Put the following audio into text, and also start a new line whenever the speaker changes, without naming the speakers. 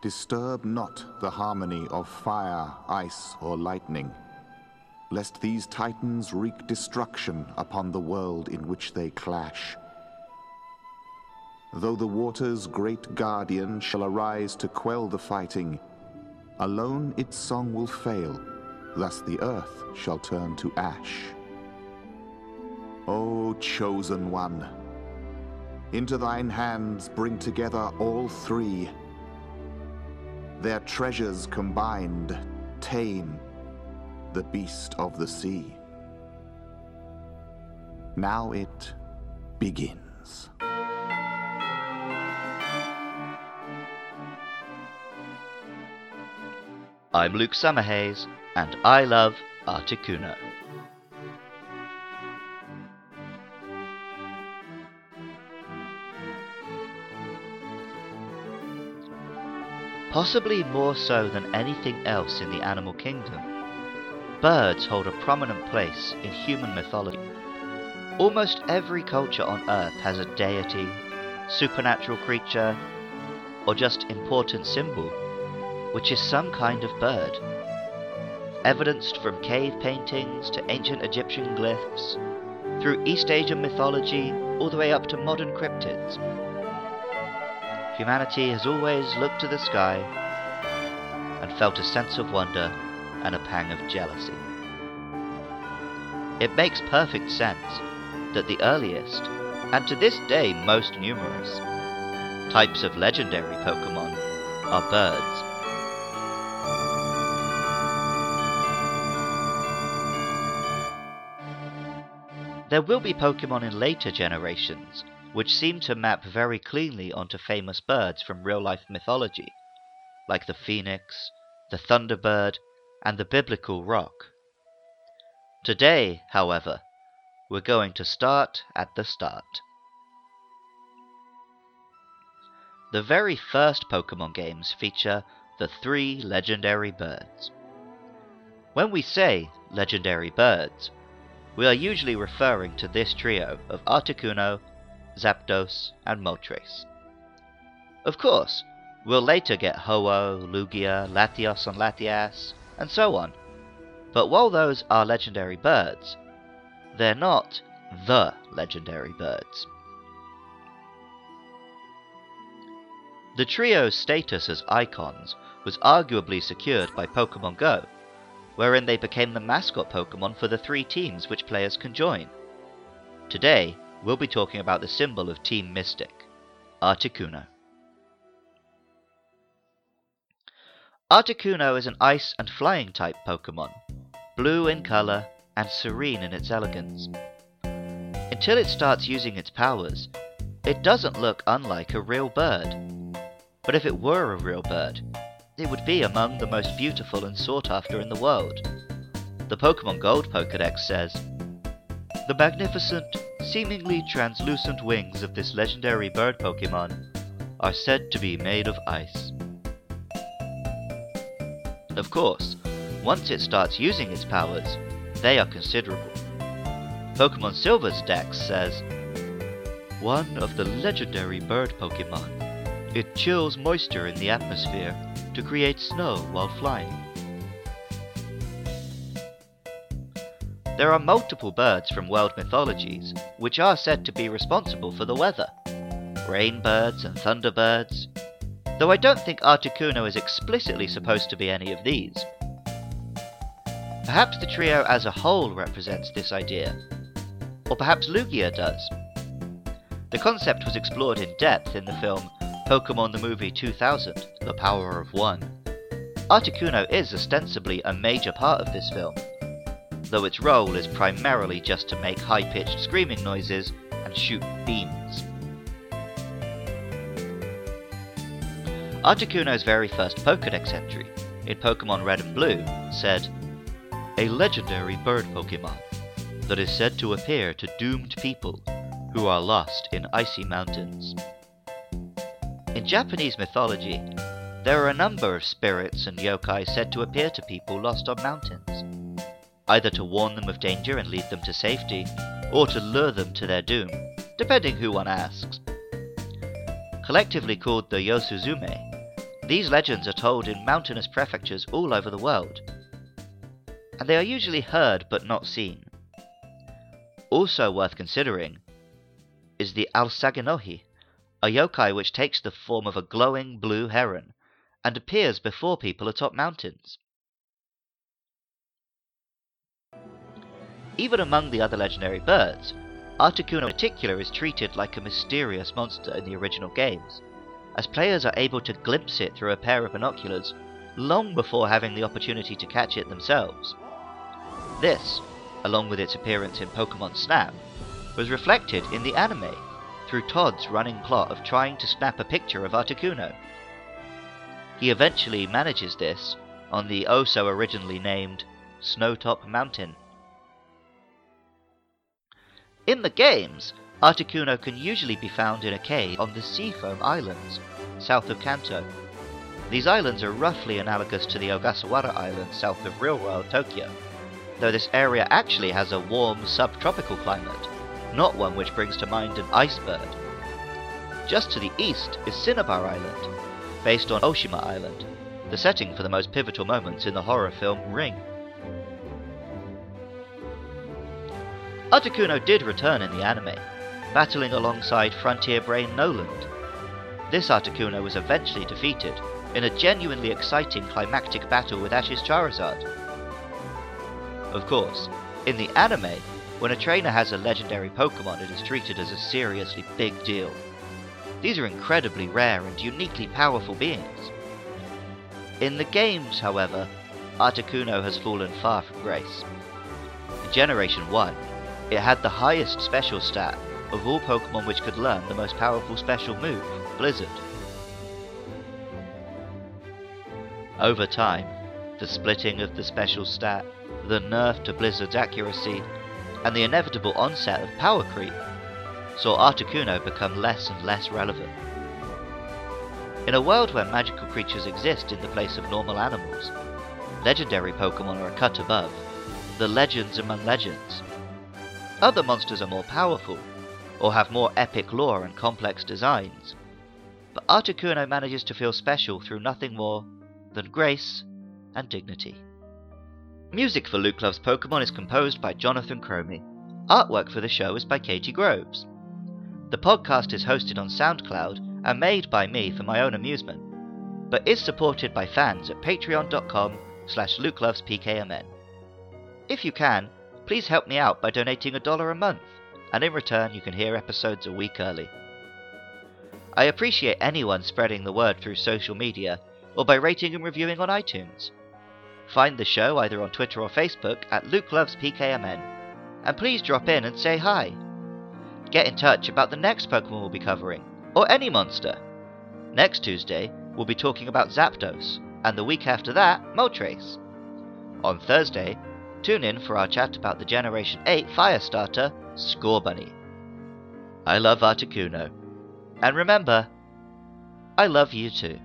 Disturb not the harmony of fire, ice, or lightning, lest these titans wreak destruction upon the world in which they clash. Though the water's great guardian shall arise to quell the fighting, alone its song will fail, thus the earth shall turn to ash. O chosen one, into thine hands bring together all three. Their treasures combined tame the beast of the sea. Now it begins.
I'm Luke Summerhays, and I love Articuno. Possibly more so than anything else in the animal kingdom, birds hold a prominent place in human mythology. Almost every culture on Earth has a deity, supernatural creature, or just important symbol which is some kind of bird. Evidenced from cave paintings to ancient Egyptian glyphs, through East Asian mythology, all the way up to modern cryptids. Humanity has always looked to the sky and felt a sense of wonder and a pang of jealousy. It makes perfect sense that the earliest, and to this day most numerous, types of legendary Pokemon are birds. There will be Pokemon in later generations which seem to map very cleanly onto famous birds from real life mythology, like the phoenix, the thunderbird, and the biblical roc. Today, however, we're going to start at the start. The very first Pokemon games feature the three legendary birds. When we say legendary birds, we are usually referring to this trio of Articuno, Zapdos, and Moltres. Of course, we'll later get Ho-Oh, Lugia, Latios and Latias, and so on. But while those are legendary birds, they're not the legendary birds. The trio's status as icons was arguably secured by Pokemon Go, wherein they became the mascot Pokemon for the three teams which players can join. Today, we'll be talking about the symbol of Team Mystic, Articuno. Articuno is an ice and flying type Pokemon, blue in colour and serene in its elegance. Until it starts using its powers, it doesn't look unlike a real bird. But if it were a real bird, it would be among the most beautiful and sought after in the world. The Pokemon Gold Pokedex says The magnificent, seemingly translucent wings of this legendary bird Pokemon are said to be made of ice. Of course, once it starts using its powers, they are considerable. Pokemon Silver's dex says One of the legendary bird Pokemon. It chills moisture in the atmosphere to create snow while flying. There are multiple birds from world mythologies which are said to be responsible for the weather. Rainbirds and thunderbirds, though I don't think Articuno is explicitly supposed to be any of these. Perhaps the trio as a whole represents this idea, or perhaps Lugia does. The concept was explored in depth in the film Pokemon the Movie 2000, The Power of One. Articuno is ostensibly a major part of this film, though its role is primarily just to make high pitched screaming noises and shoot beams. Articuno's very first Pokedex entry, in Pokemon Red and Blue, said, A legendary bird Pokemon that is said to appear to doomed people who are lost in icy mountains. In Japanese mythology, there are a number of spirits and yokai said to appear to people lost on mountains, either to warn them of danger and lead them to safety, or to lure them to their doom, depending who one asks. Collectively called the Yosuzume, These legends are told in mountainous prefectures all over the world, and they are usually heard but not seen. Also worth considering is the Aosaginohi, a yokai which takes the form of a glowing blue heron and appears before people atop mountains. Even among the other legendary birds, Articuno in particular is treated like a mysterious monster in the original games, as players are able to glimpse it through a pair of binoculars long before having the opportunity to catch it themselves. This, along with its appearance in Pokemon Snap, was reflected in the anime through Todd's running plot of trying to snap a picture of Articuno. He eventually manages this on the oh so originally named Snowtop Mountain. In the games, Articuno can usually be found in a cave on the Seafoam Islands, south of Kanto. These islands are roughly analogous to the Ogasawara Islands south of real world Tokyo, though this area actually has a warm subtropical climate not one which brings to mind an iceberg. Just to the east is Cinnabar Island, based on Oshima Island, the setting for the most pivotal moments in the horror film Ring. Articuno did return in the anime, battling alongside Frontier Brain Noland. This Articuno was eventually defeated in a genuinely exciting climactic battle with Ash's Charizard. Of course, in the anime, when a trainer has a legendary Pokemon, it is treated as a seriously big deal. These are incredibly rare and uniquely powerful beings. In the games, however, Articuno has fallen far from grace. In Generation 1, it had the highest special stat of all Pokemon which could learn the most powerful special move, Blizzard. Over time, the splitting of the special stat, the nerf to Blizzard's accuracy, and the inevitable onset of power creep saw Articuno become less and less relevant. In a world where magical creatures exist in the place of normal animals, legendary Pokemon are a cut above, the legends among legends. Other monsters are more powerful, or have more epic lore and complex designs, but Articuno manages to feel special through nothing more than grace and dignity. Music for Luke Loves Pokemon is composed by Jonathan Cromie. Artwork for the show is by Katie Groves. The podcast is hosted on SoundCloud and made by me for my own amusement, but is supported by fans at patreon.com slash lukelovespkmn. If you can, please help me out by donating a dollar a month, and in return you can hear episodes a week early. I appreciate anyone spreading the word through social media or by rating and reviewing on iTunes. Find the show either on Twitter or Facebook at Luke Loves PKMN, and please drop in and say hi. Get in touch about the next Pokemon we'll be covering, or any monster. Next Tuesday, we'll be talking about Zapdos, and the week after that, Moltres. On Thursday, tune in for our chat about the Generation 8 Fire Starter, Scorbunny. I love Articuno. And remember, I love you too.